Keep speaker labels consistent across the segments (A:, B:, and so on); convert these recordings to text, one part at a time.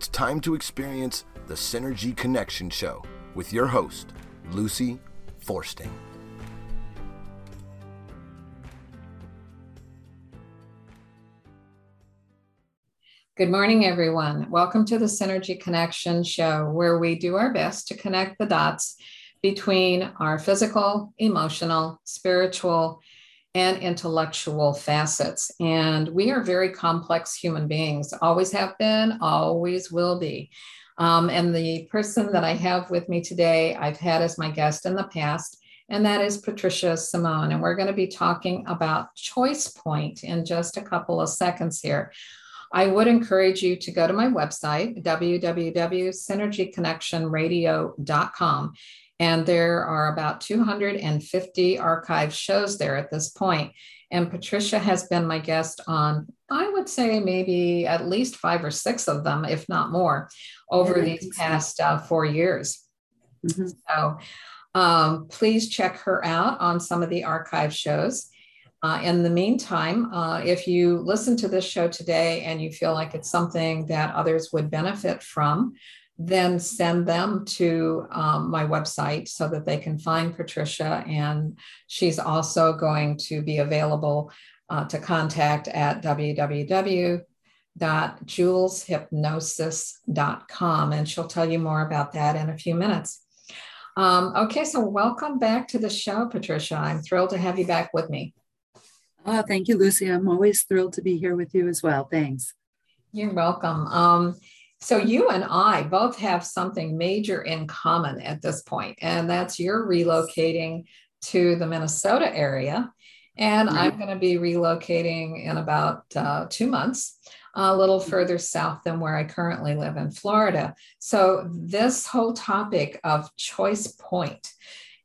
A: It's time to experience the Synergy Connection Show with your host, Lucy Forsting.
B: Good morning, everyone. Welcome to the Synergy Connection Show, where we do our best to connect the dots between our physical, emotional, spiritual, and intellectual facets. And we are very complex human beings, always have been, always will be. Um, and the person that I have with me today, I've had as my guest in the past, and that is Patricia Simone. And we're going to be talking about Choice Point in just a couple of seconds here. I would encourage you to go to my website, www.synergyconnectionradio.com, and there are about 250 archive shows there at this point. And Patricia has been my guest on, I would say, maybe at least five or six of them, if not more, over yeah, these past uh, four years. Mm-hmm. So um, please check her out on some of the archive shows. Uh, in the meantime, uh, if you listen to this show today and you feel like it's something that others would benefit from, then send them to um, my website so that they can find Patricia. And she's also going to be available uh, to contact at www.jewelshypnosis.com. And she'll tell you more about that in a few minutes. Um, okay, so welcome back to the show, Patricia. I'm thrilled to have you back with me.
C: Oh, thank you, Lucy. I'm always thrilled to be here with you as well. Thanks.
B: You're welcome. Um, so you and I both have something major in common at this point, and that's you're relocating to the Minnesota area, and right. I'm going to be relocating in about uh, two months, a little mm-hmm. further south than where I currently live in Florida. So this whole topic of choice point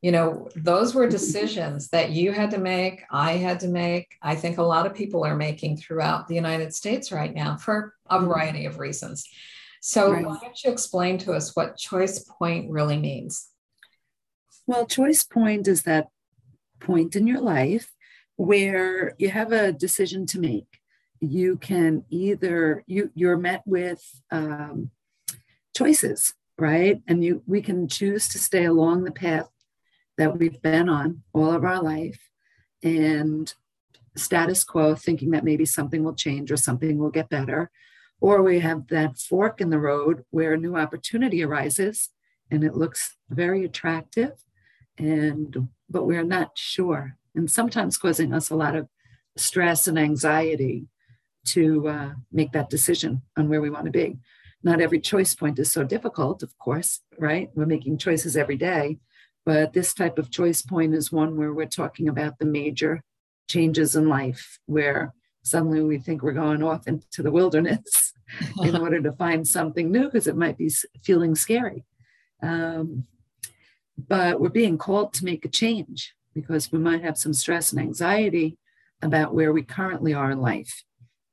B: you know those were mm-hmm. decisions that you had to make i had to make i think a lot of people are making throughout the united states right now for a mm-hmm. variety of reasons so, right. why don't you explain to us what choice point really means?
C: Well, choice point is that point in your life where you have a decision to make. You can either you you're met with um, choices, right? And you we can choose to stay along the path that we've been on all of our life and status quo, thinking that maybe something will change or something will get better, or we have that fork in the road where a new opportunity arises and it looks very attractive and but we're not sure. And sometimes causing us a lot of stress and anxiety to uh, make that decision on where we want to be. Not every choice point is so difficult of course right? We're making choices every day but this type of choice point is one where we're talking about the major changes in life where suddenly we think we're going off into the wilderness in order to find something new because it might be feeling scary. Um, but we're being called to make a change because we might have some stress and anxiety about where we currently are in life.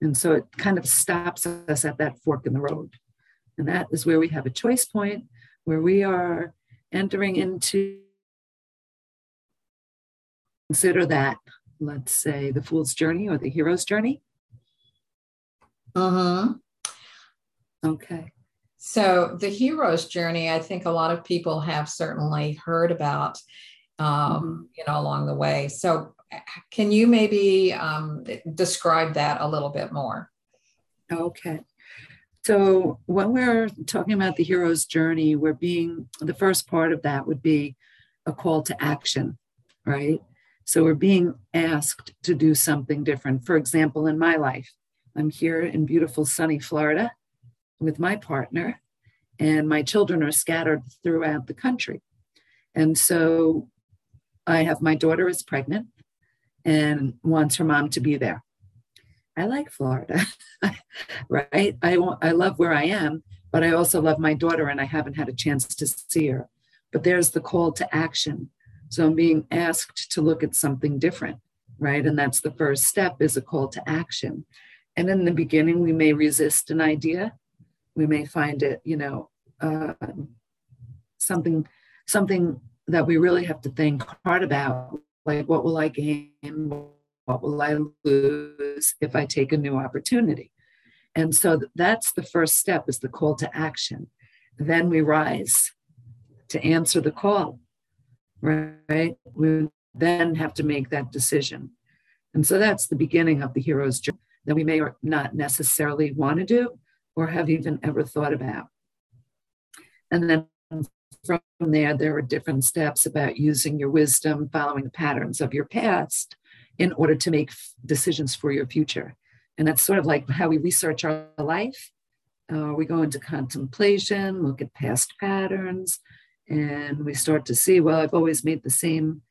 C: And so it kind of stops us at that fork in the road. And that is where we have a choice point where we are entering into consider that let's say the fool's journey or the hero's journey
B: uh-huh
C: Okay.
B: So the hero's journey, I think a lot of people have certainly heard about, um, mm-hmm. you know, along the way. So can you maybe um, describe that a little bit more?
C: Okay. So when we're talking about the hero's journey, we're being the first part of that would be a call to action, right? So we're being asked to do something different. For example, in my life, I'm here in beautiful sunny Florida with my partner, and my children are scattered throughout the country. And so I have my daughter is pregnant and wants her mom to be there. I like Florida, right? I, I love where I am, but I also love my daughter and I haven't had a chance to see her. But there's the call to action. So I'm being asked to look at something different, right? And that's the first step is a call to action. And in the beginning, we may resist an idea we may find it, you know, uh, something something that we really have to think hard about. Like, what will I gain? What will I lose if I take a new opportunity? And so that's the first step is the call to action. Then we rise to answer the call, right? We then have to make that decision. And so that's the beginning of the hero's journey that we may not necessarily want to do or have even ever thought about. And then from there, there are different steps about using your wisdom, following the patterns of your past in order to make decisions for your future. And that's sort of like how we research our life. Uh, we go into contemplation, look at past patterns, and we start to see, well, I've always made the same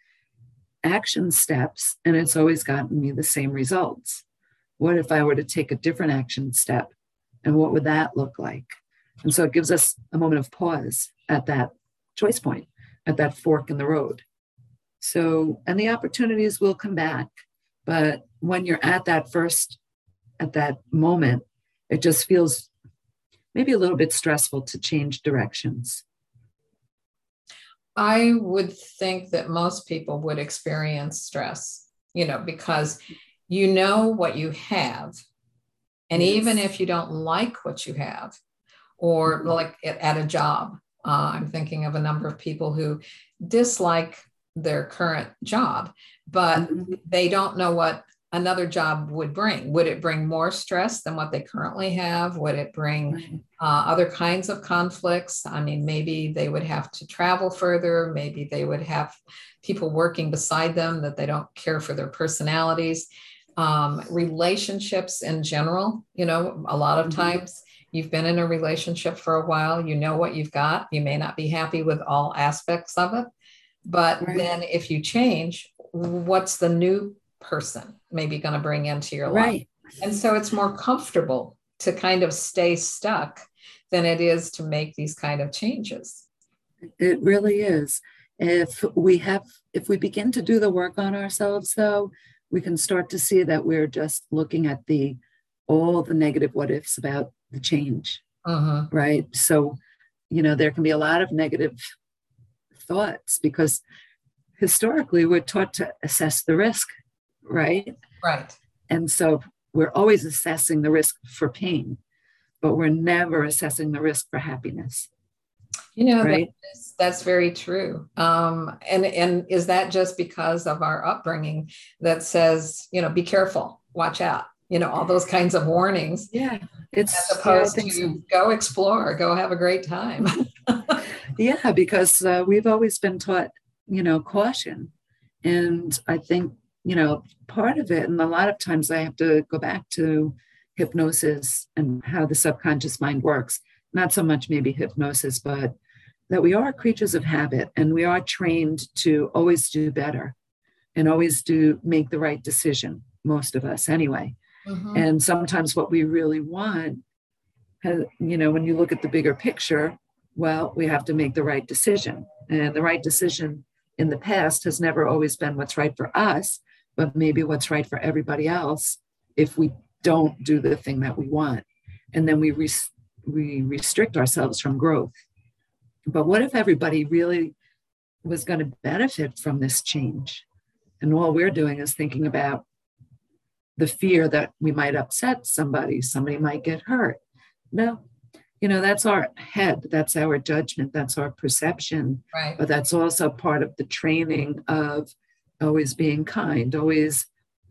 C: action steps and it's always gotten me the same results. What if I were to take a different action step? And what would that look like? And so it gives us a moment of pause at that choice point, at that fork in the road. So, and the opportunities will come back. But when you're at that first, at that moment, it just feels maybe a little bit stressful to change directions.
B: I would think that most people would experience stress, you know, because you know what you have. And yes. even if you don't like what you have, or mm-hmm. like at a job, uh, I'm thinking of a number of people who dislike their current job, but mm-hmm. they don't know what another job would bring. Would it bring more stress than what they currently have? Would it bring uh, other kinds of conflicts? I mean, maybe they would have to travel further. Maybe they would have people working beside them that they don't care for their personalities. Um, relationships in general, you know, a lot of mm-hmm. times you've been in a relationship for a while, you know what you've got. You may not be happy with all aspects of it. But right. then if you change, what's the new person maybe going to bring into your right. life. And so it's more comfortable to kind of stay stuck than it is to make these kind of changes.
C: It really is. If we have, if we begin to do the work on ourselves, though, we can start to see that we're just looking at the all the negative what ifs about the change, uh-huh. right? So, you know, there can be a lot of negative thoughts because historically we're taught to assess the risk right?
B: Right.
C: And so we're always assessing the risk for pain, but we're never assessing the risk for happiness.
B: You know, right? that's, that's very true. Um, and and is that just because of our upbringing that says, you know, be careful, watch out, you know, all those kinds of warnings.
C: Yeah,
B: it's as opposed yeah, to so. go explore, go have a great time.
C: yeah, because uh, we've always been taught, you know, caution, and I think you know, part of it, and a lot of times I have to go back to hypnosis and how the subconscious mind works. Not so much maybe hypnosis, but that we are creatures of habit and we are trained to always do better and always do make the right decision, most of us anyway. Mm-hmm. And sometimes what we really want, you know, when you look at the bigger picture, well, we have to make the right decision. And the right decision in the past has never always been what's right for us but maybe mm-hmm. what's right for everybody else if we don't do the thing that we want. And then we, res- we restrict ourselves from growth. But what if everybody really was going to benefit from this change? And all we're doing is thinking about the fear that we might upset somebody, somebody might get hurt. No, you know, that's our head, that's our judgment, that's our perception.
B: Right.
C: But that's also part of the training of always being kind, always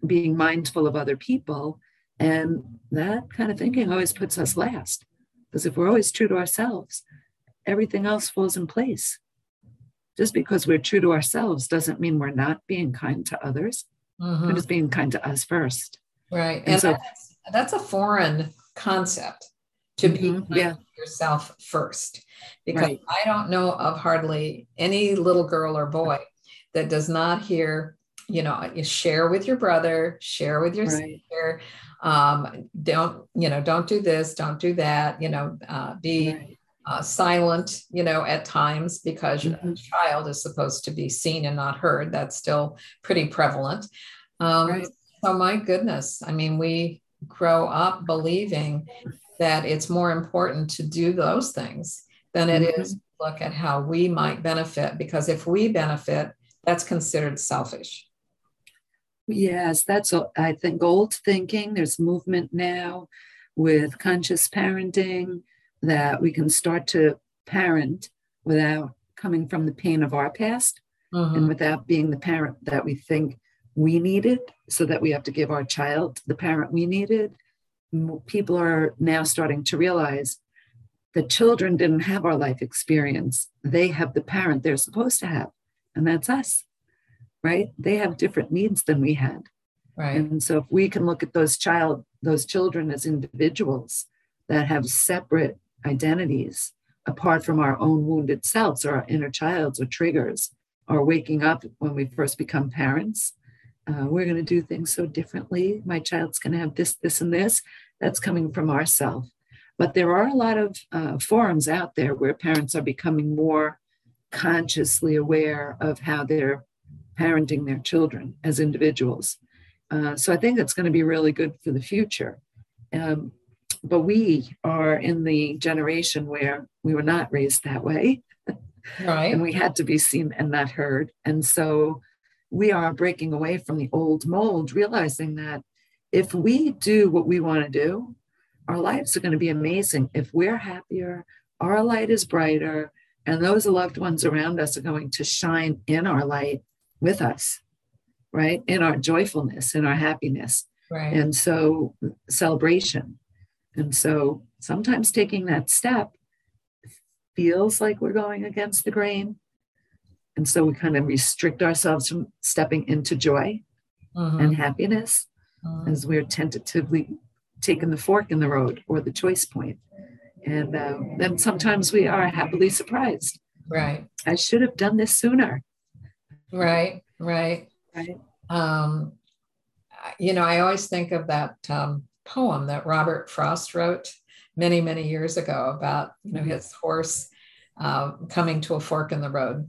C: being mindful of other people. And that kind of thinking always puts us last. Because if we're always true to ourselves, everything else falls in place. Just because we're true to ourselves doesn't mean we're not being kind to others. Mm-hmm. We're just being kind to us first.
B: Right. And, and so that's, that's, a foreign concept to be mm-hmm. yeah. yourself first. Because right. I don't know of hardly any little girl or boy that does not hear you know share with your brother share with your right. sister um, don't you know don't do this don't do that you know uh, be right. uh, silent you know at times because mm-hmm. a child is supposed to be seen and not heard that's still pretty prevalent um, right. so my goodness i mean we grow up believing that it's more important to do those things than it mm-hmm. is look at how we might benefit because if we benefit that's considered selfish.
C: Yes, that's, I think, old thinking. There's movement now with conscious parenting, that we can start to parent without coming from the pain of our past mm-hmm. and without being the parent that we think we needed, so that we have to give our child the parent we needed. People are now starting to realize the children didn't have our life experience. They have the parent they're supposed to have, and that's us, right? They have different needs than we had.
B: Right.
C: And so if we can look at those child, those children as individuals that have separate identities apart from our own wounded selves or our inner childs or triggers or waking up when we first become parents. Uh, we're going to do things so differently. My child's going to have this, this, and this. That's coming from ourself. But there are a lot of uh, forums out there where parents are becoming more consciously aware of how they're parenting their children as individuals. Uh, so I think that's going to be really good for the future. Um, but we are in the generation where we were not raised that way.
B: Right.
C: and we had to be seen and not heard. And so we are breaking away from the old mold, realizing that if we do what we want to do, our lives are going to be amazing. If we're happier, our light is brighter, and those loved ones around us are going to shine in our light with us, right? In our joyfulness, in our happiness.
B: Right.
C: And so, celebration. And so, sometimes taking that step feels like we're going against the grain. And so, we kind of restrict ourselves from stepping into joy mm-hmm. and happiness mm-hmm. as we're tentatively taking the fork in the road or the choice point. And uh, then sometimes we are happily surprised.
B: Right.
C: I should have done this sooner.
B: Right, right.
C: Right.
B: Um, you know, I always think of that um, poem that Robert Frost wrote many, many years ago about, you know, his horse uh, coming to a fork in the road.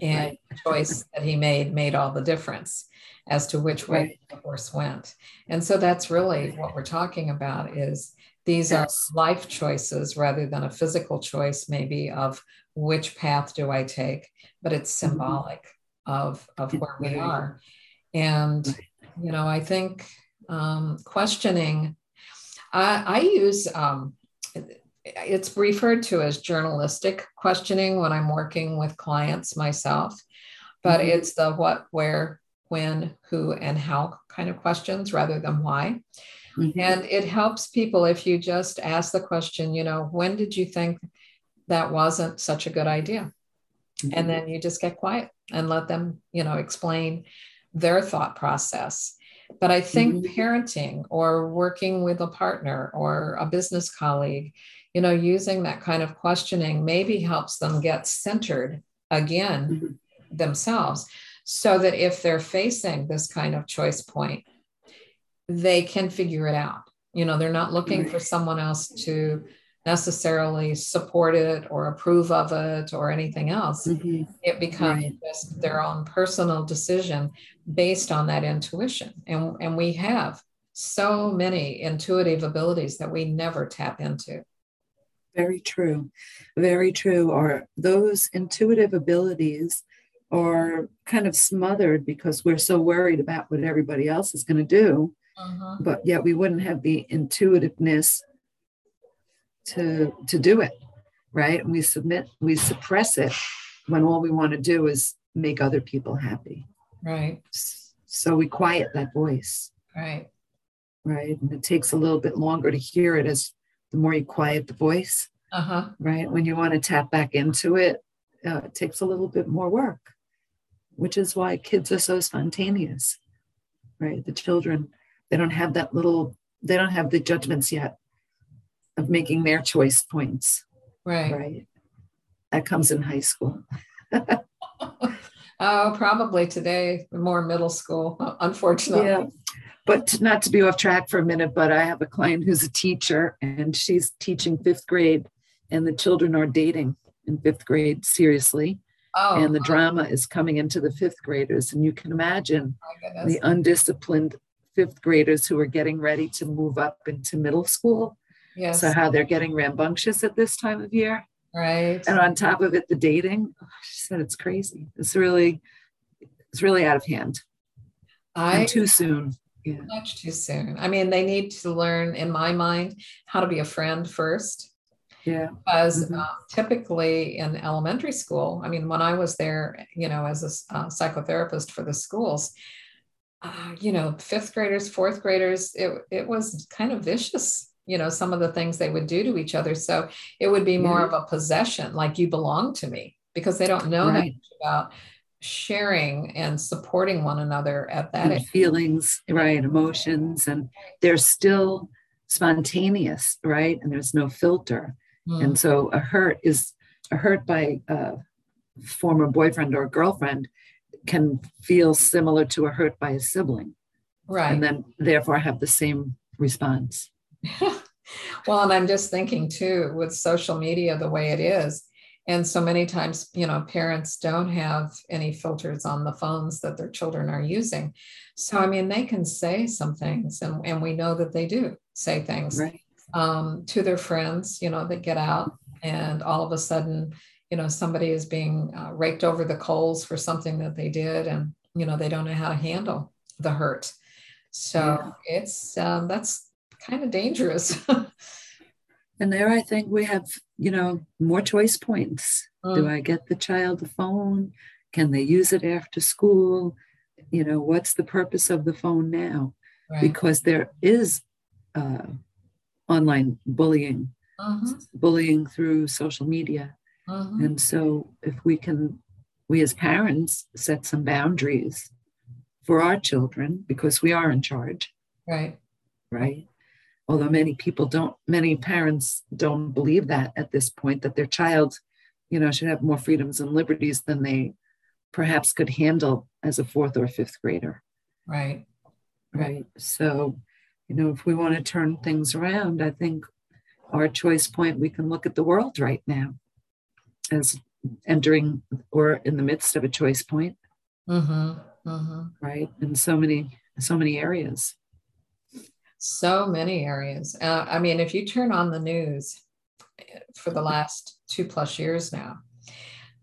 B: And right. the choice that he made made all the difference as to which way right. the horse went. And so that's really what we're talking about is these yes. are life choices rather than a physical choice maybe of which path do I take, but it's mm-hmm. symbolic of, of where we are. And, you know, I think um, questioning, I, I use, um, it's referred to as journalistic questioning when I'm working with clients myself, but mm-hmm. it's the what, where, when, who, and how kind of questions rather than why. Mm-hmm. And it helps people if you just ask the question, you know, when did you think that wasn't such a good idea? Mm-hmm. And then you just get quiet and let them, you know, explain their thought process. But I think mm-hmm. parenting or working with a partner or a business colleague, you know, using that kind of questioning maybe helps them get centered again mm-hmm. themselves so that if they're facing this kind of choice point, they can figure it out. You know, they're not looking for someone else to necessarily support it or approve of it or anything else. Mm-hmm. It becomes right. just their own personal decision based on that intuition. And, and we have so many intuitive abilities that we never tap into.
C: Very true. Very true. Or those intuitive abilities are kind of smothered because we're so worried about what everybody else is going to do. Uh-huh. But yet we wouldn't have the intuitiveness to to do it, right? And we submit, we suppress it when all we want to do is make other people happy.
B: Right.
C: So we quiet that voice.
B: Right.
C: Right. And it takes a little bit longer to hear it as the more you quiet the voice.
B: Uh-huh.
C: Right. When you want to tap back into it, uh, it takes a little bit more work, which is why kids are so spontaneous. Right. The children, they don't have that little, they don't have the judgments yet of making their choice points.
B: Right.
C: Right. That comes in high school.
B: oh, probably today, more middle school, unfortunately. Yeah.
C: But not to be off track for a minute, but I have a client who's a teacher and she's teaching fifth grade, and the children are dating in fifth grade seriously. Oh, and the drama is coming into the fifth graders. And you can imagine the undisciplined fifth graders who are getting ready to move up into middle school
B: Yes.
C: So how they're getting rambunctious at this time of year.
B: Right.
C: And on top of it, the dating. Oh, she said it's crazy. It's really, it's really out of hand.
B: I
C: and too soon. Yeah.
B: Much too soon. I mean, they need to learn, in my mind, how to be a friend first.
C: Yeah.
B: Because
C: Mhm.
B: uh, typically in elementary school, I mean, when I was there, you know, as a uh, psychotherapist for the schools, uh, you know, fifth graders, fourth graders, it, it was kind of vicious, you know, some of the things they would do to each other. So it would be more
C: Yeah.
B: of a possession, like you belong to me, because they don't know that
C: Right.
B: much about sharing and supporting one another at that
C: and
B: age.
C: feelings, right? Emotions, and they're still spontaneous, right? And there's no filter.
B: Mm,
C: And so a hurt is a hurt by a former boyfriend or girlfriend can feel similar to a hurt by a sibling,
B: right.
C: and then therefore have the same response.
B: well, and I'm just thinking too, with social media the way it is, and so many times, you know, parents don't have any filters on the phones that their children are using. So, I mean, they can say some things, and, and we know that they do say things
C: Right.
B: um, to their friends, you know, that get out, and all of a sudden, you know, somebody is being uh, raked over the coals for something that they did, and, you know, they don't know how to handle the hurt. So, it's um, that's kind of dangerous.
C: And there, I think we have, you know, more choice points. Do
B: Mm,
C: I get the child the phone? Can they use it after school? You know, what's the purpose of the phone now?
B: right.
C: Because there is uh, online bullying,
B: Mhm,
C: bullying through social media.
B: Mhm.
C: And so, if we can, we as parents set some boundaries for our children because we are in charge,
B: Right.
C: right? Although many people don't, many parents don't believe that at this point, that their child, you know, should have more freedoms and liberties than they perhaps could handle as a fourth or fifth grader,
B: Right.
C: right? So, you know, if we want to turn things around, I think our choice point, we can look at the world right now as entering or in the midst of a choice point,
B: Mm-hmm. Mm-hmm.
C: right? In so many, so many areas.
B: So many areas. Uh, I mean, if you turn on the news for the last two plus years now,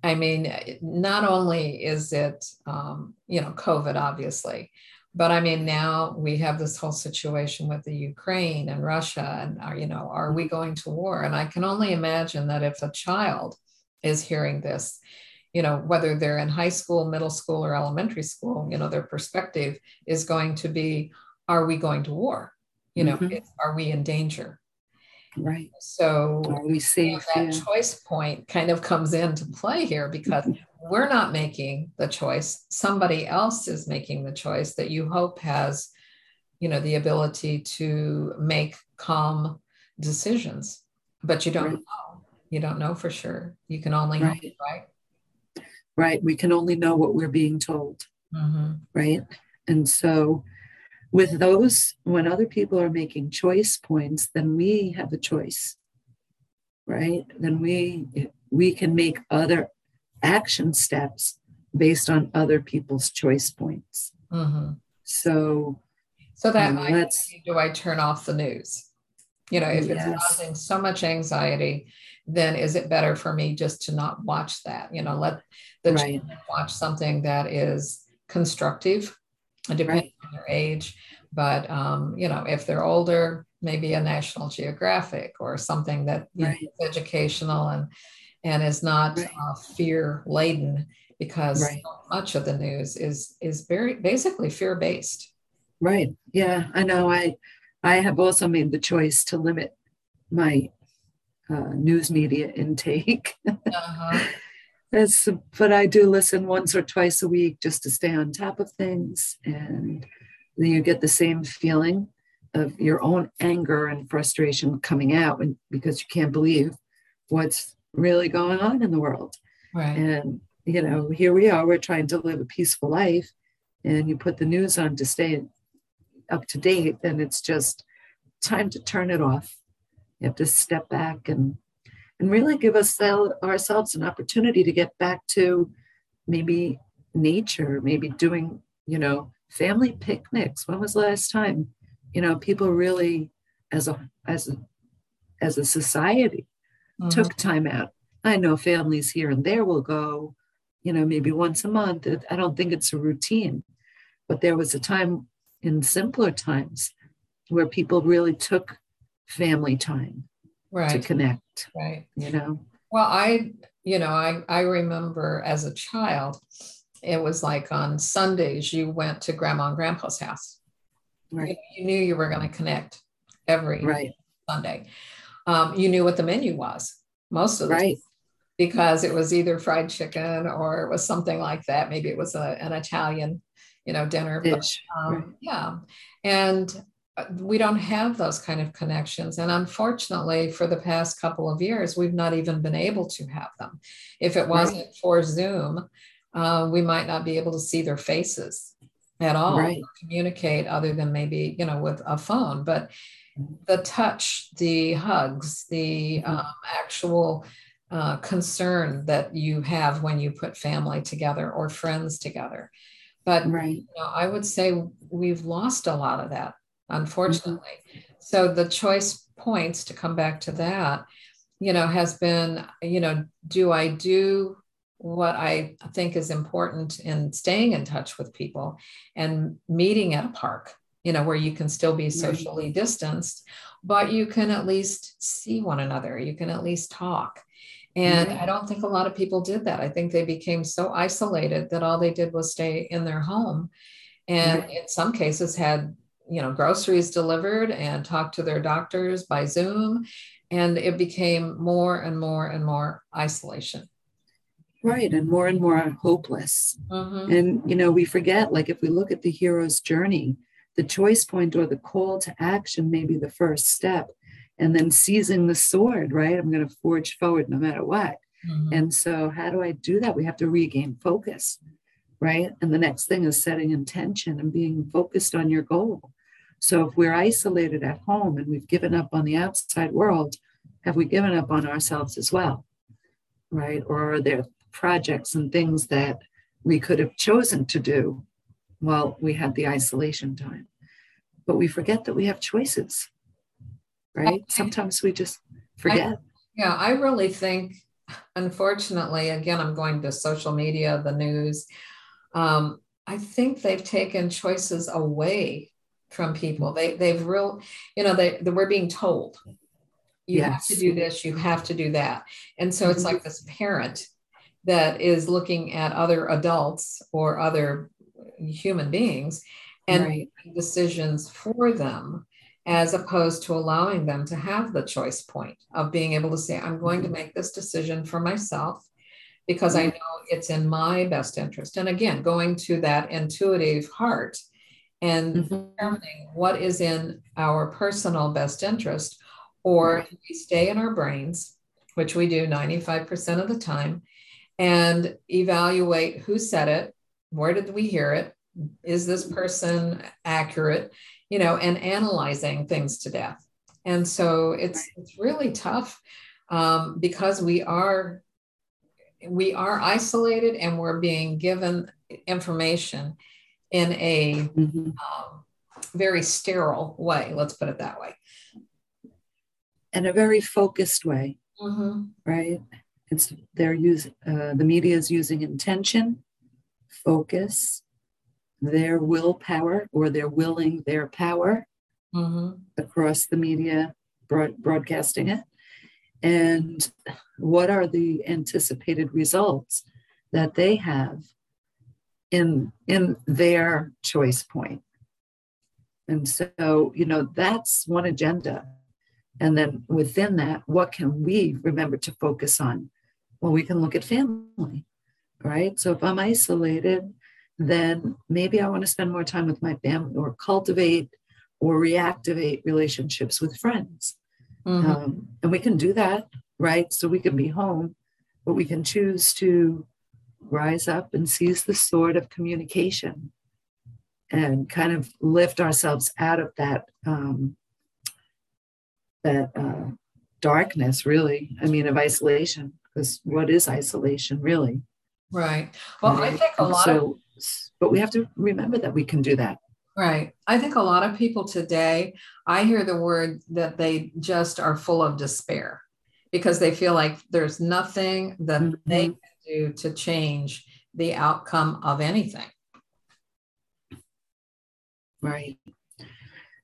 B: I mean, not only is it, um, you know, COVID, obviously, but I mean, now we have this whole situation with the Ukraine and Russia, and are, you know, are we going to war? And I can only imagine that if a child is hearing this, you know, whether they're in high school, middle school, or elementary school, you know, their perspective is going to be, are we going to war? You know,
C: Mhm.
B: it's- are we in danger?
C: Right.
B: So
C: Are we safe?
B: that
C: Yeah.
B: choice point kind of comes into play here because we're not making the choice somebody else is making the choice that you hope has you know the ability to make calm decisions but you don't
C: Right.
B: know you don't know for sure you can only
C: Right.
B: right
C: Right. We can only know what we're being told.
B: Mhm.
C: right? And so, with those, when other people are making choice points, then we have a choice, right? Then we we can make other action steps based on other people's choice points.
B: Mhm.
C: So,
B: so that
C: Um,
B: might
C: let's-
B: do i turn off the news you know if it's causing so much anxiety then is it better for me just to not watch that you know let the
C: Right.
B: children watch something that is constructive depending on their age but um, you know if they're older maybe a national geographic or something that you know, is educational and and is not
C: Right.
B: uh, fear laden because
C: Right.
B: so much of the news is is very basically fear based
C: right, yeah, I know. I I have also made the choice to limit my uh, news media intake.
B: uh-huh.
C: That's, but I do listen once or twice a week just to stay on top of things. And then you get the same feeling of your own anger and frustration coming out and, because you can't believe what's really going on in the world.
B: right
C: And, you know, here we are, we're trying to live a peaceful life. And you put the news on to stay up to date, and it's just time to turn it off. You have to step back and and really give us ourselves an opportunity to get back to maybe nature, maybe doing, you know, family picnics. When was the last time, you know, people really as a as a as a society
B: Mhm.
C: took time out. I know families here and there will go, you know, maybe once a month. I don't think it's a routine, but there was a time in simpler times where people really took family time
B: right.
C: to connect.
B: Right.
C: You know?
B: Well, I, you know, I, I remember as a child, it was like on Sundays, you went to grandma and grandpa's house.
C: Right.
B: You, knew you were going to connect every
C: right.
B: Sunday. Um, you knew what the menu was most of the
C: right.
B: time because it was either fried chicken or it was something like that. Maybe it was a, an Italian, you know, dinner. But, um. Yeah. And uh, we don't have those kind of connections. And unfortunately, for the past couple of years, we've not even been able to have them. If it wasn't right. for Zoom, uh, we might not be able to see their faces at all
C: right.
B: communicate other than maybe you know with a phone but the touch the hugs the um, actual uh, concern that you have when you put family together or friends together but
C: right.
B: you know, i would say we've lost a lot of that unfortunately mm-hmm. so the choice points to come back to that you know has been you know do i do what I think is important in staying in touch with people and meeting at a park, you know, where you can still be socially distanced, but you can at least see one another. You can at least talk. And right. I don't think a lot of people did that. I think they became so isolated that all they did was stay in their home. And right. in some cases had, you know, groceries delivered and talked to their doctors by Zoom. And it became more and more and more isolation.
C: Right. And more and more hopeless.
B: Mm-hmm.
C: And, you know, we forget, like, if we look at the hero's journey, the choice point or the call to action may be the first step. And then seizing the sword, right? I'm going to forge forward no matter what.
B: Mm-hmm.
C: And so, how do I do that? We have to regain focus, right? And the next thing is setting intention and being focused on your goal. So, if we're isolated at home and we've given up on the outside world, have we given up on ourselves as well? Right? Or are there projects and things that we could have chosen to do while we had the isolation time. But we forget that we have choices, right? Sometimes we just forget.
B: I, yeah, I really think, unfortunately, again, I'm going to social media, the news. Um, I think they've taken choices away from people. They they've real, you know, they, they we're being told you
C: yes.
B: have to do this, you have to do that. And so it's
C: Mm-hmm.
B: like this parent that is looking at other adults or other human beings and
C: Right.
B: decisions for them as opposed to allowing them to have the choice point of being able to say i'm going to mm-hmm. make this decision for myself because i mm-hmm. know it's in my best interest. And again going to that intuitive heart and
C: Mhm.
B: determining what is in our personal best interest or mm-hmm. we stay in our brains which we do 95% of the time and evaluate who said it, where did we hear it, is this person accurate, you know, and analyzing things to death. And so it's it's really tough um, because we are we are isolated and we're being given information in a
C: Mhm.
B: um, very sterile way. Let's put it that way.
C: In a very focused way, right? It's they're using uh, the media is using intention, focus, their willpower, or they're willing their power
B: Mhm.
C: across the media, broad, broadcasting it. And what are the anticipated results that they have in in their choice point? And so, you know, that's one agenda. And then within that, what can we remember to focus on? Well, we can look at family, right? So if I'm isolated, then maybe I want to spend more time with my family or cultivate or reactivate relationships with friends.
B: Mhm.
C: Um, and we can do that, right? So we can be home, but we can choose to rise up and seize the sword of communication and kind of lift ourselves out of that um, that uh, darkness, really. I mean, of isolation, because what is isolation, really?
B: Right. Well, I think a
C: And
B: lot of
C: so, but we have to remember that we can do that.
B: Right. I think a lot of people today, I hear the word that they just are full of despair because they feel like there's nothing that they
C: Mhm.
B: can do to change the outcome of anything.
C: Right.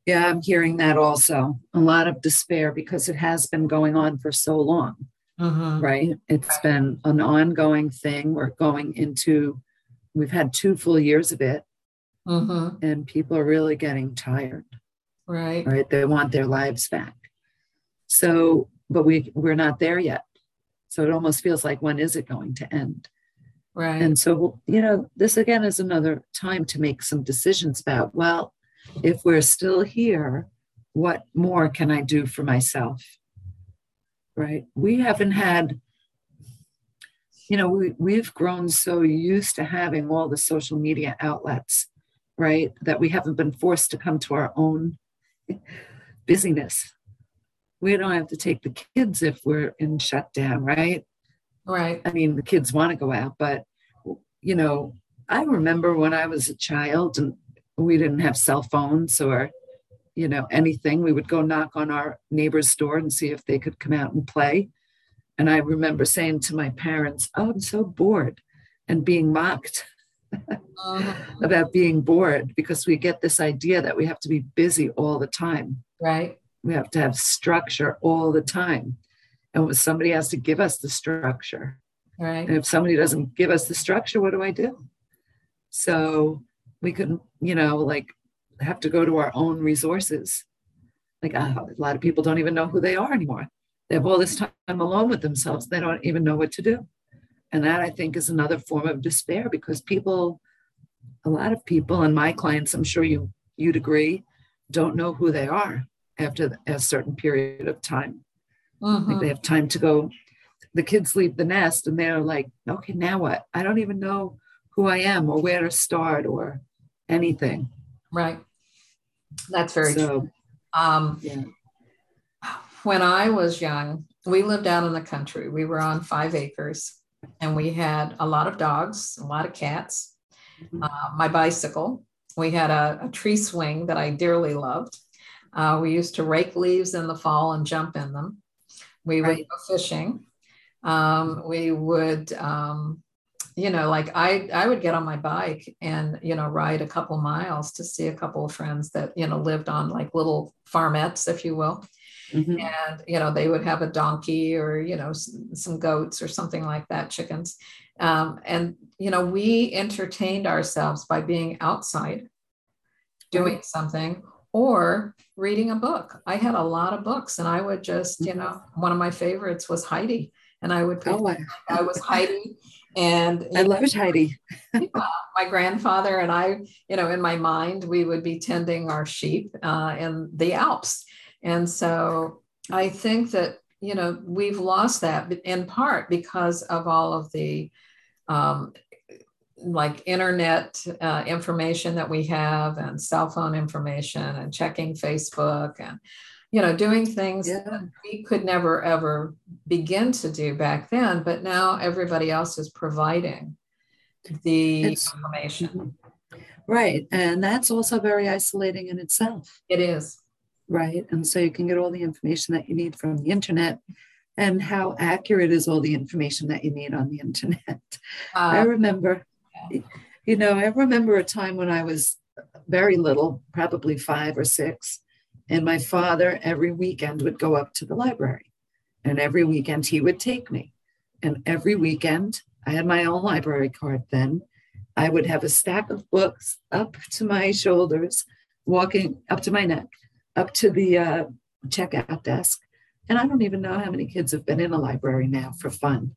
C: Yeah, I'm hearing that also. A lot of despair because it has been going on for so long. Mm-hmm. Right. It's been an ongoing thing. We're going into, we've had two full years of it. Mm-hmm. And people are really getting tired.
B: Right.
C: Right. They want their lives back. So, but we we're not there yet. So it almost feels like when is it going to end?
B: Right.
C: And so, you know, this again is another time to make some decisions about, well, if we're still here, what more can I do for myself? Right? We haven't had, you know, we, we've grown so used to having all the social media outlets, right? That we haven't been forced to come to our own busyness. We don't have to take the kids if we're in shutdown, right?
B: Right.
C: I mean, the kids want to go out, but, you know, I remember when I was a child and we didn't have cell phones or you know anything we would go knock on our neighbor's door and see if they could come out and play and i remember saying to my parents oh i'm so bored and being mocked uh-huh. about being bored because we get this idea that we have to be busy all the time
B: right
C: we have to have structure all the time and somebody has to give us the structure
B: right
C: and if somebody doesn't give us the structure what do i do so we couldn't, you know, like have to go to our own resources. Like uh, a lot of people don't even know who they are anymore. They have all this time alone with themselves. They don't even know what to do. And that I think is another form of despair because people, a lot of people and my clients, I'm sure you you'd agree, don't know who they are after a certain period of time. Mm-hmm. Like they have time to go. The kids leave the nest and they're like, okay, now what? I don't even know who I am or where to start or anything.
B: Right. That's very so, true. Um, yeah. When I was young, we lived out in the country. We were on five acres and we had a lot of dogs, a lot of cats, mm-hmm. uh, my bicycle. We had a, a, tree swing that I dearly loved. Uh, we used to rake leaves in the fall and jump in them. We right. would go fishing. Um, we would um, you know like i i would get on my bike and you know ride a couple miles to see a couple of friends that you know lived on like little farmettes if you will mm-hmm. and you know they would have a donkey or you know some goats or something like that chickens um, and you know we entertained ourselves by being outside doing something or reading a book i had a lot of books and i would just you mm-hmm. know one of my favorites was heidi and i would oh, i was heidi and
C: I love Heidi.
B: my grandfather and I, you know, in my mind, we would be tending our sheep uh, in the Alps. And so I think that, you know, we've lost that in part because of all of the um, like internet uh, information that we have and cell phone information and checking Facebook and you know, doing things yeah. that we could never ever begin to do back then, but now everybody else is providing the it's, information.
C: Right. And that's also very isolating in itself.
B: It is.
C: Right. And so you can get all the information that you need from the internet. And how accurate is all the information that you need on the internet? Uh, I remember, yeah. you know, I remember a time when I was very little, probably five or six, and my father, every weekend, would go up to the library. And every weekend, he would take me. And every weekend, I had my own library card then. I would have a stack of books up to my shoulders, walking up to my neck, up to the uh, checkout desk. And I don't even know how many kids have been in a library now for fun.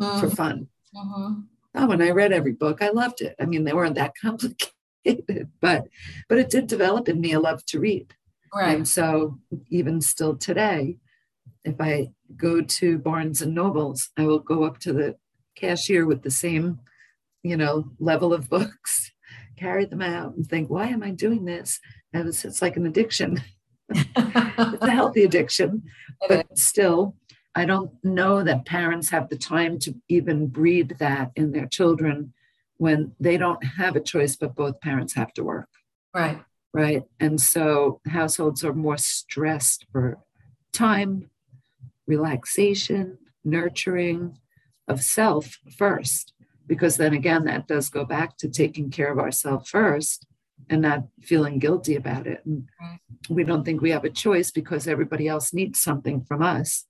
C: Mm-hmm. For fun. Mm-hmm. Oh, when I read every book, I loved it. I mean, they weren't that complicated, but but it did develop in me a love to read. Right. And so even still today, if I go to Barnes and Nobles, I will go up to the cashier with the same, you know, level of books, carry them out and think, why am I doing this? And it's, it's like an addiction. it's a healthy addiction, but still, I don't know that parents have the time to even breed that in their children when they don't have a choice, but both parents have to work.
B: Right
C: right? And so households are more stressed for time, relaxation, nurturing of self first, because then again, that does go back to taking care of ourselves first. And not feeling guilty about it. And we don't think we have a choice because everybody else needs something from us.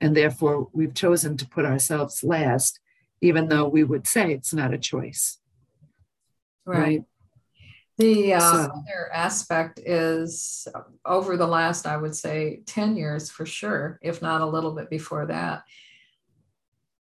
C: And therefore, we've chosen to put ourselves last, even though we would say it's not a choice.
B: Right. right? The uh, so. other aspect is over the last, I would say, 10 years for sure, if not a little bit before that,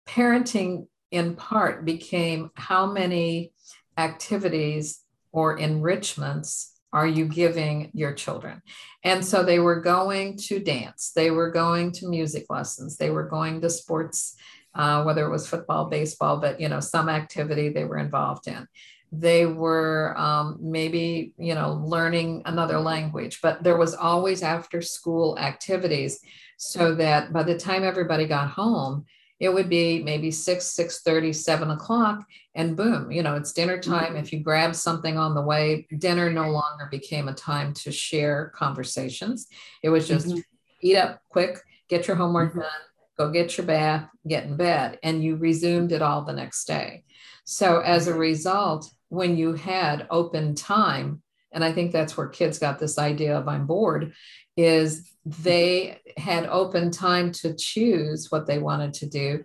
B: parenting in part became how many activities or enrichments are you giving your children? And so they were going to dance, they were going to music lessons, they were going to sports, uh, whether it was football, baseball, but you know, some activity they were involved in. They were um, maybe, you know, learning another language, but there was always after school activities so that by the time everybody got home, it would be maybe 6 6 30 7 o'clock and boom you know it's dinner time mm-hmm. if you grab something on the way dinner no longer became a time to share conversations it was just mm-hmm. eat up quick get your homework mm-hmm. done go get your bath get in bed and you resumed it all the next day so as a result when you had open time and i think that's where kids got this idea of i'm bored is they had open time to choose what they wanted to do,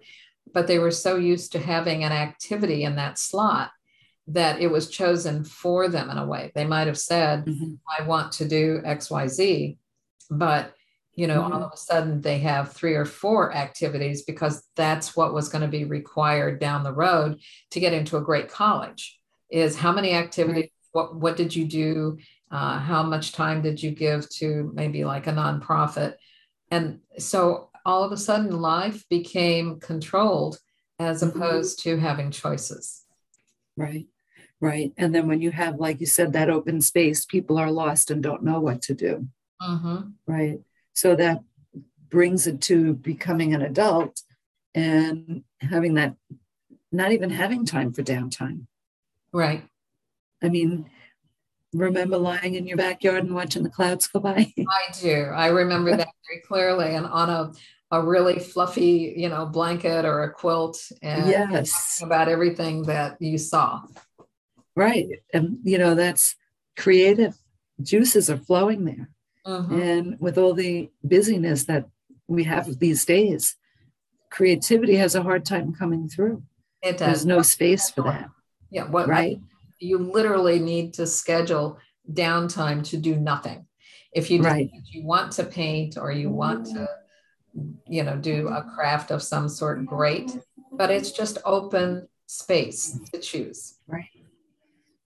B: but they were so used to having an activity in that slot that it was chosen for them in a way. They might have said, mm-hmm. I want to do XYZ, but you know, mm-hmm. all of a sudden they have three or four activities because that's what was going to be required down the road to get into a great college is how many activities, right. What, what did you do? Uh, how much time did you give to maybe like a nonprofit? And so all of a sudden life became controlled as mm-hmm. opposed to having choices.
C: Right right. And then when you have like you said that open space people are lost and don't know what to do. Mm-hmm. right. So that brings it to becoming an adult and having that not even having time for downtime.
B: Right
C: i mean remember lying in your backyard and watching the clouds go by?
B: I do. I remember that very clearly and on a, a really fluffy, you know, blanket or a quilt and
C: yes.
B: about everything that you saw.
C: Right. And you know, that's creative juices are flowing there. Mm-hmm. And with all the busyness that we have these days, creativity has a hard time coming through. It does. There's no space for that.
B: Yeah. What right you literally need to schedule downtime to do nothing. If you right. you want to paint or you want to, you know, do a craft of some sort, great. But it's just open space to choose.
C: Right.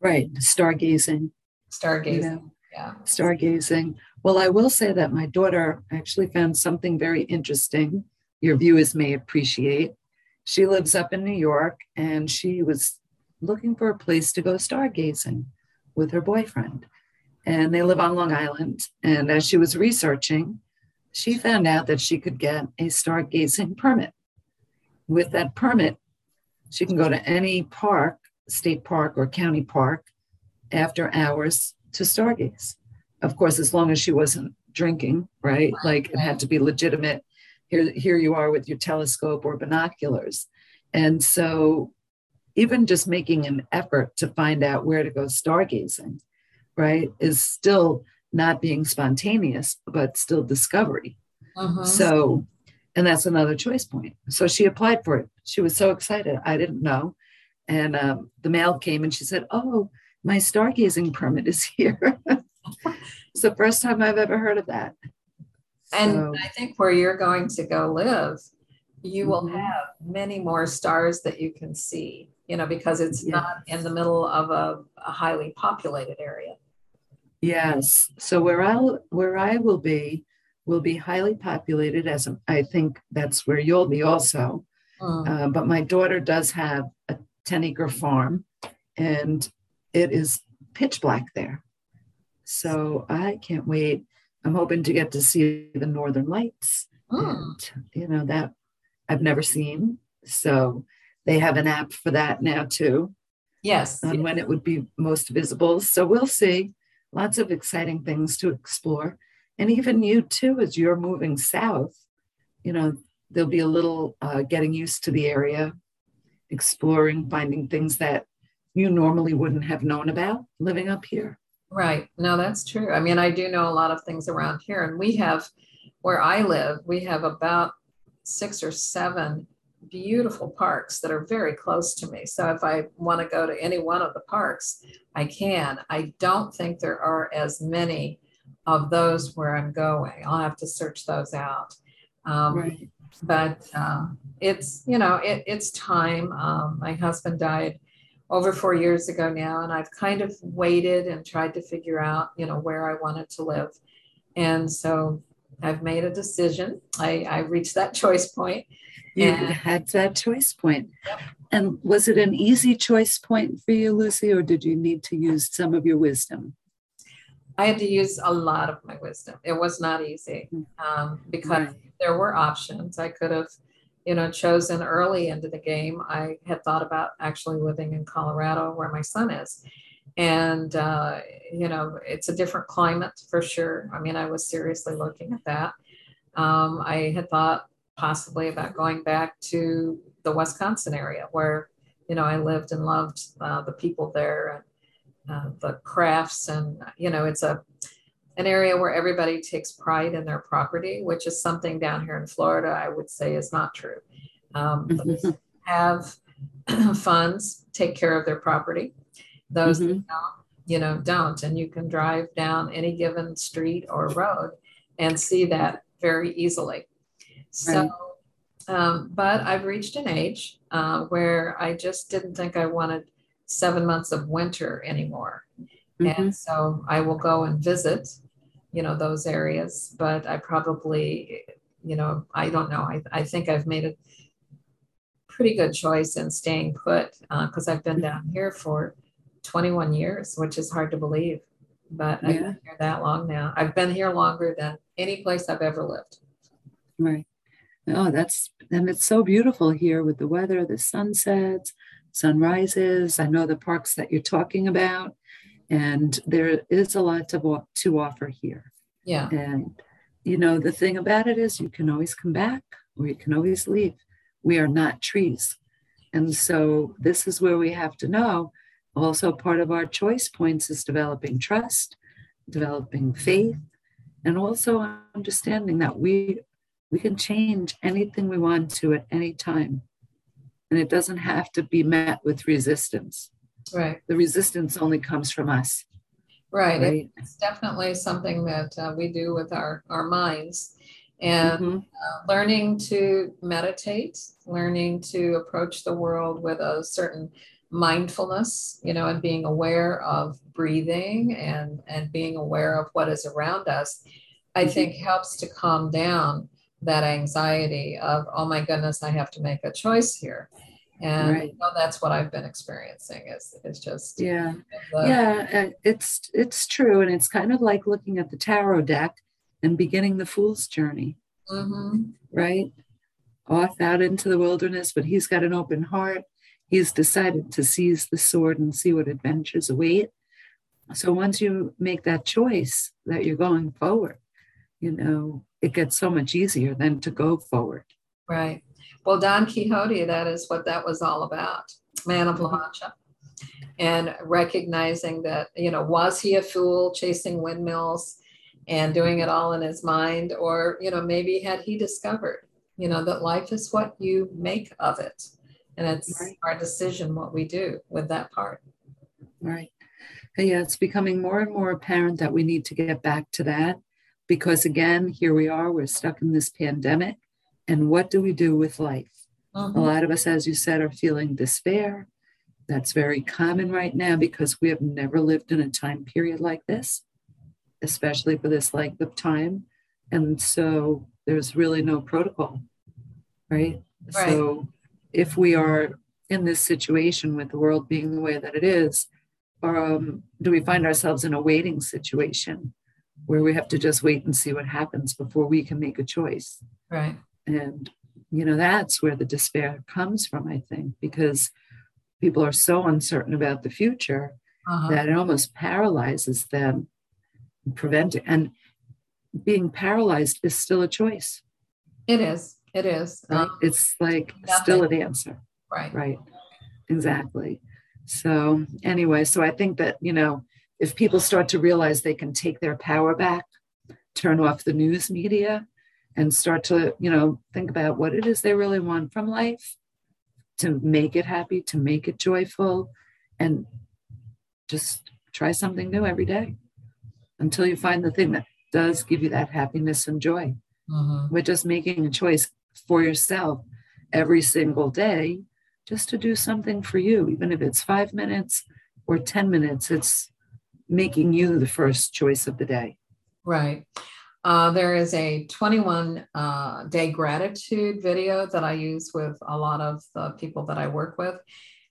C: Right. Stargazing.
B: Stargazing. You know, yeah.
C: Stargazing. Well, I will say that my daughter actually found something very interesting. Your viewers may appreciate. She lives up in New York and she was looking for a place to go stargazing with her boyfriend. And they live on Long Island. And as she was researching, she found out that she could get a stargazing permit. With that permit, she can go to any park, state park or county park, after hours to stargaze. Of course, as long as she wasn't drinking, right? Like it had to be legitimate. Here, here you are with your telescope or binoculars. And so even just making an effort to find out where to go stargazing, right, is still not being spontaneous, but still discovery. Uh-huh. So, and that's another choice point. So she applied for it. She was so excited. I didn't know. And um, the mail came and she said, Oh, my stargazing permit is here. it's the first time I've ever heard of that.
B: And so, I think where you're going to go live, you will mm-hmm. have many more stars that you can see you know, because it's yes. not in the middle of a, a, highly populated area.
C: Yes. So where I where I will be will be highly populated, as I think that's where you'll be also. Mm. Uh, but my daughter does have a ten acre farm, and it is pitch black there. So I can't wait. I'm hoping to get to see the northern lights. Mm. And, you know that I've never seen. So they have an app for that now too.
B: Yes.
C: On when it would be most visible. So we'll see. Lots of exciting things to explore. And even you too, as you're moving south, you know, there'll be a little uh, getting used to the area, exploring, finding things that you normally wouldn't have known about living up here.
B: Right. No, that's true. I mean, I do know a lot of things around here, and we have where I live, we have about six or seven beautiful parks that are very close to me. So if I want to go to any one of the parks, I can. I don't think there are as many of those where I'm going. I'll have to search those out. Um, right. But uh, it's, you know, it, it's time. Um, my husband died over four years ago now, and I've kind of waited and tried to figure out, you know, where I wanted to live. And so I've made a decision. I, I reached that choice point.
C: You had that choice point. And was it an easy choice point for you, Lucy, or did you need to use some of your wisdom?
B: I had to use a lot of my wisdom. It was not easy hmm. um, because right. there were options. I could have, you know, chosen early into the game. I had thought about actually living in Colorado, where my son is, and uh, you know, it's a different climate for sure. I mean, I was seriously looking at that. Um, I had thought possibly about going back to the Wisconsin area, where you know I lived and loved uh, the people there uh, the crafts and you know it's a an area where everybody takes pride in their property which is something down here in florida i would say is not true um, mm-hmm. have funds take care of their property those mm-hmm. don't, you know don't and you can drive down any given street or road and see that very easily so um, but i've reached an age uh, where i just didn't think i wanted seven months of winter anymore. Mm-hmm. And so I will go and visit, you know, those areas, but I probably, you know, I don't know. I, I think I've made a pretty good choice in staying put because uh, I've been down here for 21 years, which is hard to believe. But yeah. I've been here that long now. I've been here longer than any place I've ever lived.
C: Right. Oh, that's and it's so beautiful here with the weather, the sunsets, sunrises. I know the parks that you're talking about, and there is a lot to, to offer here.
B: Yeah.
C: And, you know, the thing about it is you can always come back or you can always leave. We are not trees. And so this is where we have to know. Also, part of our choice points is developing trust, developing faith, and also understanding that we we can change anything we want to at any time and it doesn't have to be met with resistance.
B: Right.
C: The resistance only comes from us.
B: Right. right? It's definitely something that uh, we do with our, our minds. And mm-hmm. uh, learning to meditate, learning to approach the world with a certain mindfulness, you know, and being aware of breathing and, and being aware of what is around us, I mm-hmm. think helps to calm down that anxiety of, oh my goodness, I have to make a choice here. And right. you know, that's what I've been experiencing is, is just
C: yeah the, yeah it's it's true and it's kind of like looking at the tarot deck and beginning the fool's journey mm-hmm. right off out into the wilderness but he's got an open heart he's decided to seize the sword and see what adventures await so once you make that choice that you're going forward you know it gets so much easier than to go forward.
B: Right. Well, Don Quixote, that is what that was all about, man of La Mancha. And recognizing that, you know, was he a fool chasing windmills and doing it all in his mind? Or, you know, maybe had he discovered, you know, that life is what you make of it. And it's right. our decision what we do with that part.
C: Right. Yeah, it's becoming more and more apparent that we need to get back to that because again, here we are, we're stuck in this pandemic. And what do we do with life? Uh-huh. A lot of us, as you said, are feeling despair. That's very common right now because we have never lived in a time period like this, especially for this length of time. And so there's really no protocol, right? right? So if we are in this situation with the world being the way that it is, um, do we find ourselves in a waiting situation? Where we have to just wait and see what happens before we can make a choice.
B: Right.
C: And, you know, that's where the despair comes from, I think, because people are so uncertain about the future uh-huh. that it almost paralyzes them, preventing. And being paralyzed is still a choice.
B: It is. It is.
C: Right? Um, it's like nothing. still an answer.
B: Right.
C: Right. Exactly. So, anyway, so I think that, you know, if people start to realize they can take their power back, turn off the news media, and start to, you know, think about what it is they really want from life to make it happy, to make it joyful, and just try something new every day until you find the thing that does give you that happiness and joy. Mm-hmm. We're just making a choice for yourself every single day just to do something for you, even if it's five minutes or 10 minutes, it's making you the first choice of the day.
B: Right. Uh, there is a 21 uh, day gratitude video that I use with a lot of the people that I work with.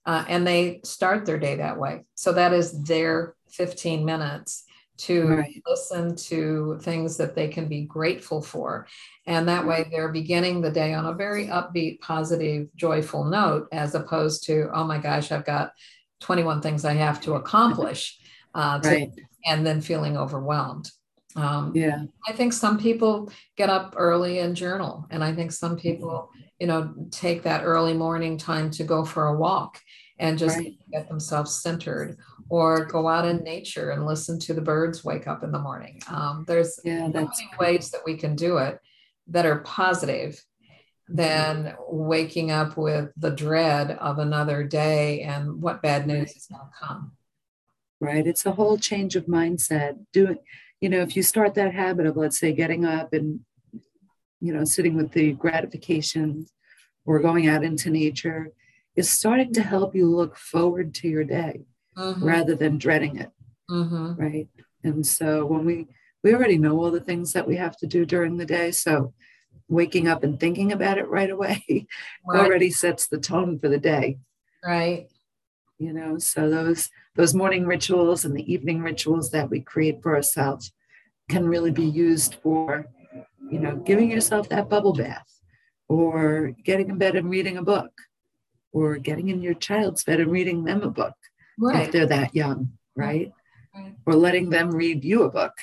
B: Uh, and they start their day that way. So that is their 15 minutes to right. listen to things that they can be grateful for. And that way they're beginning the day on a very upbeat, positive, joyful note, as opposed to, oh my gosh, I've got 21 things I have to accomplish. Uh, to, right. And then feeling overwhelmed. Um, yeah. I think some people get up early and journal. And I think some people, you know, take that early morning time to go for a walk and just right. get themselves centered or go out in nature and listen to the birds wake up in the morning. Um, there's yeah, that's many ways that we can do it that are positive than waking up with the dread of another day and what bad news is going to come.
C: Right. It's a whole change of mindset. Doing, you know, if you start that habit of, let's say, getting up and, you know, sitting with the gratification or going out into nature, is starting to help you look forward to your day mm-hmm. rather than dreading it. Mm-hmm. Right. And so when we, we already know all the things that we have to do during the day. So waking up and thinking about it right away right. already sets the tone for the day.
B: Right.
C: You know, so those those morning rituals and the evening rituals that we create for ourselves can really be used for, you know, giving yourself that bubble bath or getting in bed and reading a book or getting in your child's bed and reading them a book right. if they're that young, right? right? Or letting them read you a book.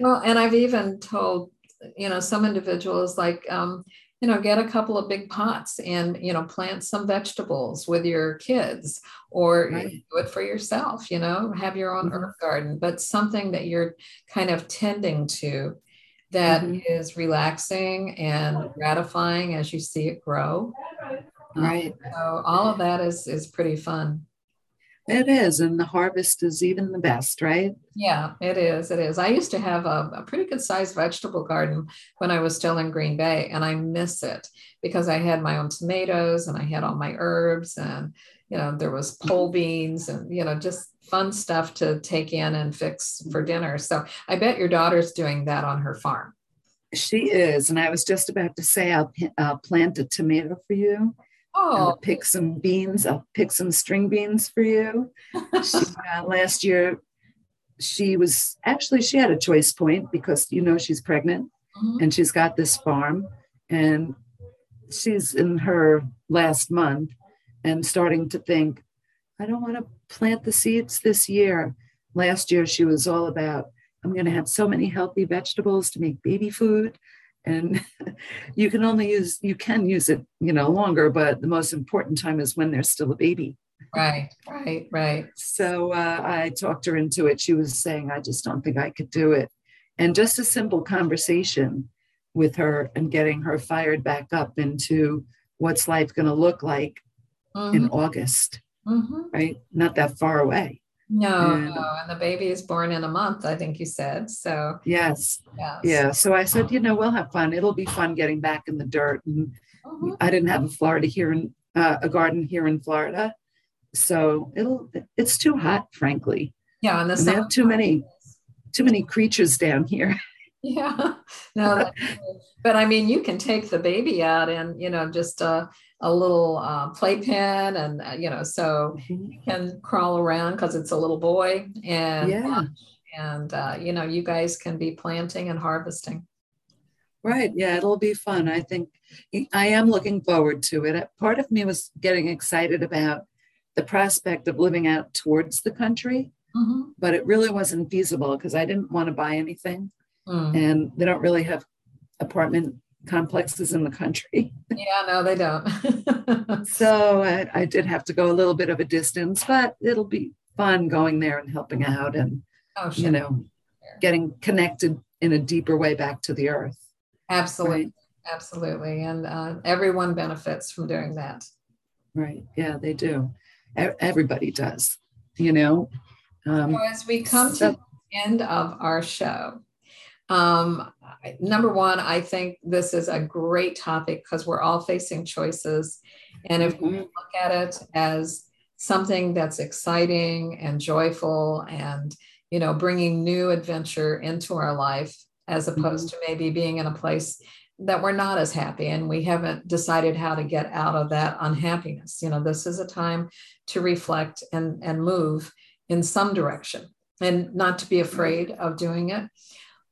B: well, and I've even told, you know, some individuals like, um, you know, get a couple of big pots and, you know, plant some vegetables with your kids or right. do it for yourself, you know, have your own mm-hmm. herb garden, but something that you're kind of tending to that mm-hmm. is relaxing and gratifying as you see it grow.
C: Right.
B: So all of that is is pretty fun.
C: It is, and the harvest is even the best, right?
B: Yeah, it is. It is. I used to have a, a, pretty good sized vegetable garden when I was still in Green Bay, and I miss it because I had my own tomatoes and I had all my herbs, and you know there was pole mm-hmm. beans and you know just fun stuff to take in and fix for dinner. So I bet your daughter's doing that on her farm.
C: She is, and I was just about to say I'll, I'll plant a tomato for you Oh, I'll pick some beans. I'll pick some string beans for you. she, uh, last year, she was actually she had a choice point because you know she's pregnant mm-hmm. and she's got this farm and she's in her last month and starting to think, I don't want to plant the seeds this year. Last year she was all about I'm going to have so many healthy vegetables to make baby food and you can only use you can use it you know longer but the most important time is when they're still a baby.
B: Right right right.
C: So uh, i talked her into it. She was saying i just don't think i could do it. And just a simple conversation with her and getting her fired back up into what's life going to look like mm-hmm. in august mm-hmm. right? Not that far away
B: no, and, no, and the baby is born in a month, I think you said. So
C: yes, yes. yeah. So I said, you know, we'll have fun. It'll be fun getting back in the dirt. And mm-hmm. I didn't have a Florida here in uh, a garden here in Florida, so it'll. It's too hot, frankly.
B: Yeah, and,
C: the and they have too many, too many creatures down here.
B: Yeah, no, but I mean, you can take the baby out and you know just uh a little uh, playpen and uh, you know so mm-hmm. you can crawl around because it's a little boy and yeah. and uh, you know you guys can be planting and harvesting.
C: Right. Yeah it'll be fun. I think i am looking forward to it. Part of me was getting excited about the prospect of living out towards the country mm-hmm. but it really wasn't feasible because i didn't want to buy anything mm. and they don't really have apartment complexes in the country.
B: Yeah, no, they don't.
C: so I, I, did have to go a little bit of a distance, but it'll be fun going there and helping out and oh, sure. you know getting connected in a deeper way back to the earth.
B: Absolutely. Right? Absolutely. And uh, everyone benefits from doing that.
C: Right. Yeah, they do. Everybody does, you know.
B: Um, so as we come so, to the end of our show, um, number one, I think this is a great topic because we're all facing choices. And if we mm-hmm. look at it as something that's exciting and joyful and, you know, bringing new adventure into our life, as opposed mm-hmm. to maybe being in a place that we're not as happy and we haven't decided how to get out of that unhappiness. You know, this is a time to reflect and, and move in some direction and not to be afraid of doing it.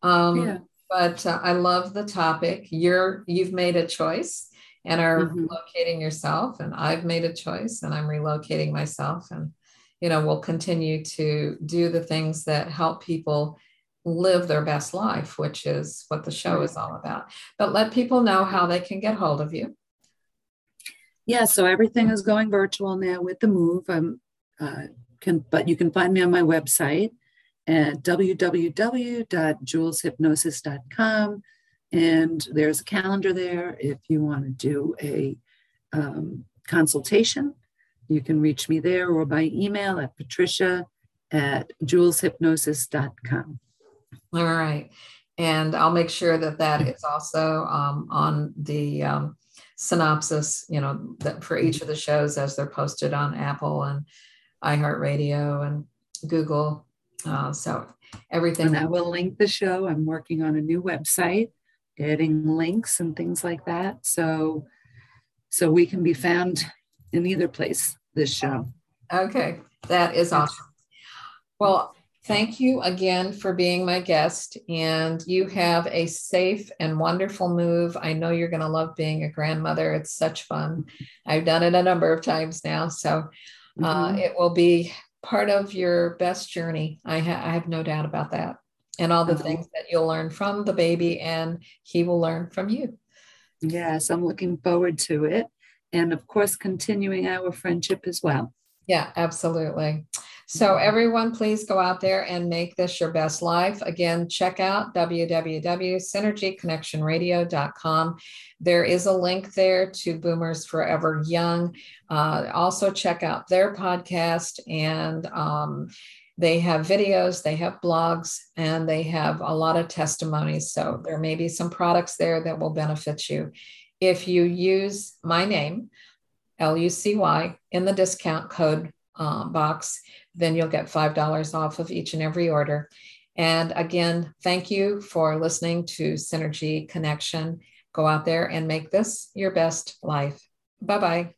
B: Um, yeah. But uh, I love the topic. You're you've made a choice and are mm-hmm. relocating yourself, and I've made a choice and I'm relocating myself, and you know we'll continue to do the things that help people live their best life, which is what the show is all about. But let people know how they can get hold of you.
C: Yeah, so everything is going virtual now with the move. Um, uh, can, but you can find me on my website at www.jewelshypnosis.com. And there's a calendar there. If you want to do a um, consultation, you can reach me there or by email at patricia at jewelshypnosis.com.
B: All right. And I'll make sure that that is also um, on the um, synopsis, you know, that for each of the shows as they're posted on Apple and iHeartRadio and Google. Uh, so everything.
C: And I will link the show. I'm working on a new website, adding links and things like that. So, so we can be found in either place. This show.
B: Okay, that is awesome. Well, Thank you again for being my guest. And you have a safe and wonderful move. I know you're going to love being a grandmother. It's such fun. I've done it a number of times now. So uh, mm-hmm. it will be part of your best journey. I, ha- I, have no doubt about that. And all the mm-hmm. things that you'll learn from the baby, and he will learn from you.
C: Yes, I'm looking forward to it. And of course, continuing our friendship as well.
B: Yeah, absolutely. So, everyone, please go out there and make this your best life. Again, check out www.synergyconnectionradio.com. There is a link there to Boomers Forever Young. Uh, also, check out their podcast and um, they have videos, they have blogs, and they have a lot of testimonies. So, there may be some products there that will benefit you. If you use my name, L U C Y, in the discount code uh, box, then you'll get $5 off of each and every order. And again, thank you for listening to Synergy Connection. Go out there and make this your best life. Bye bye.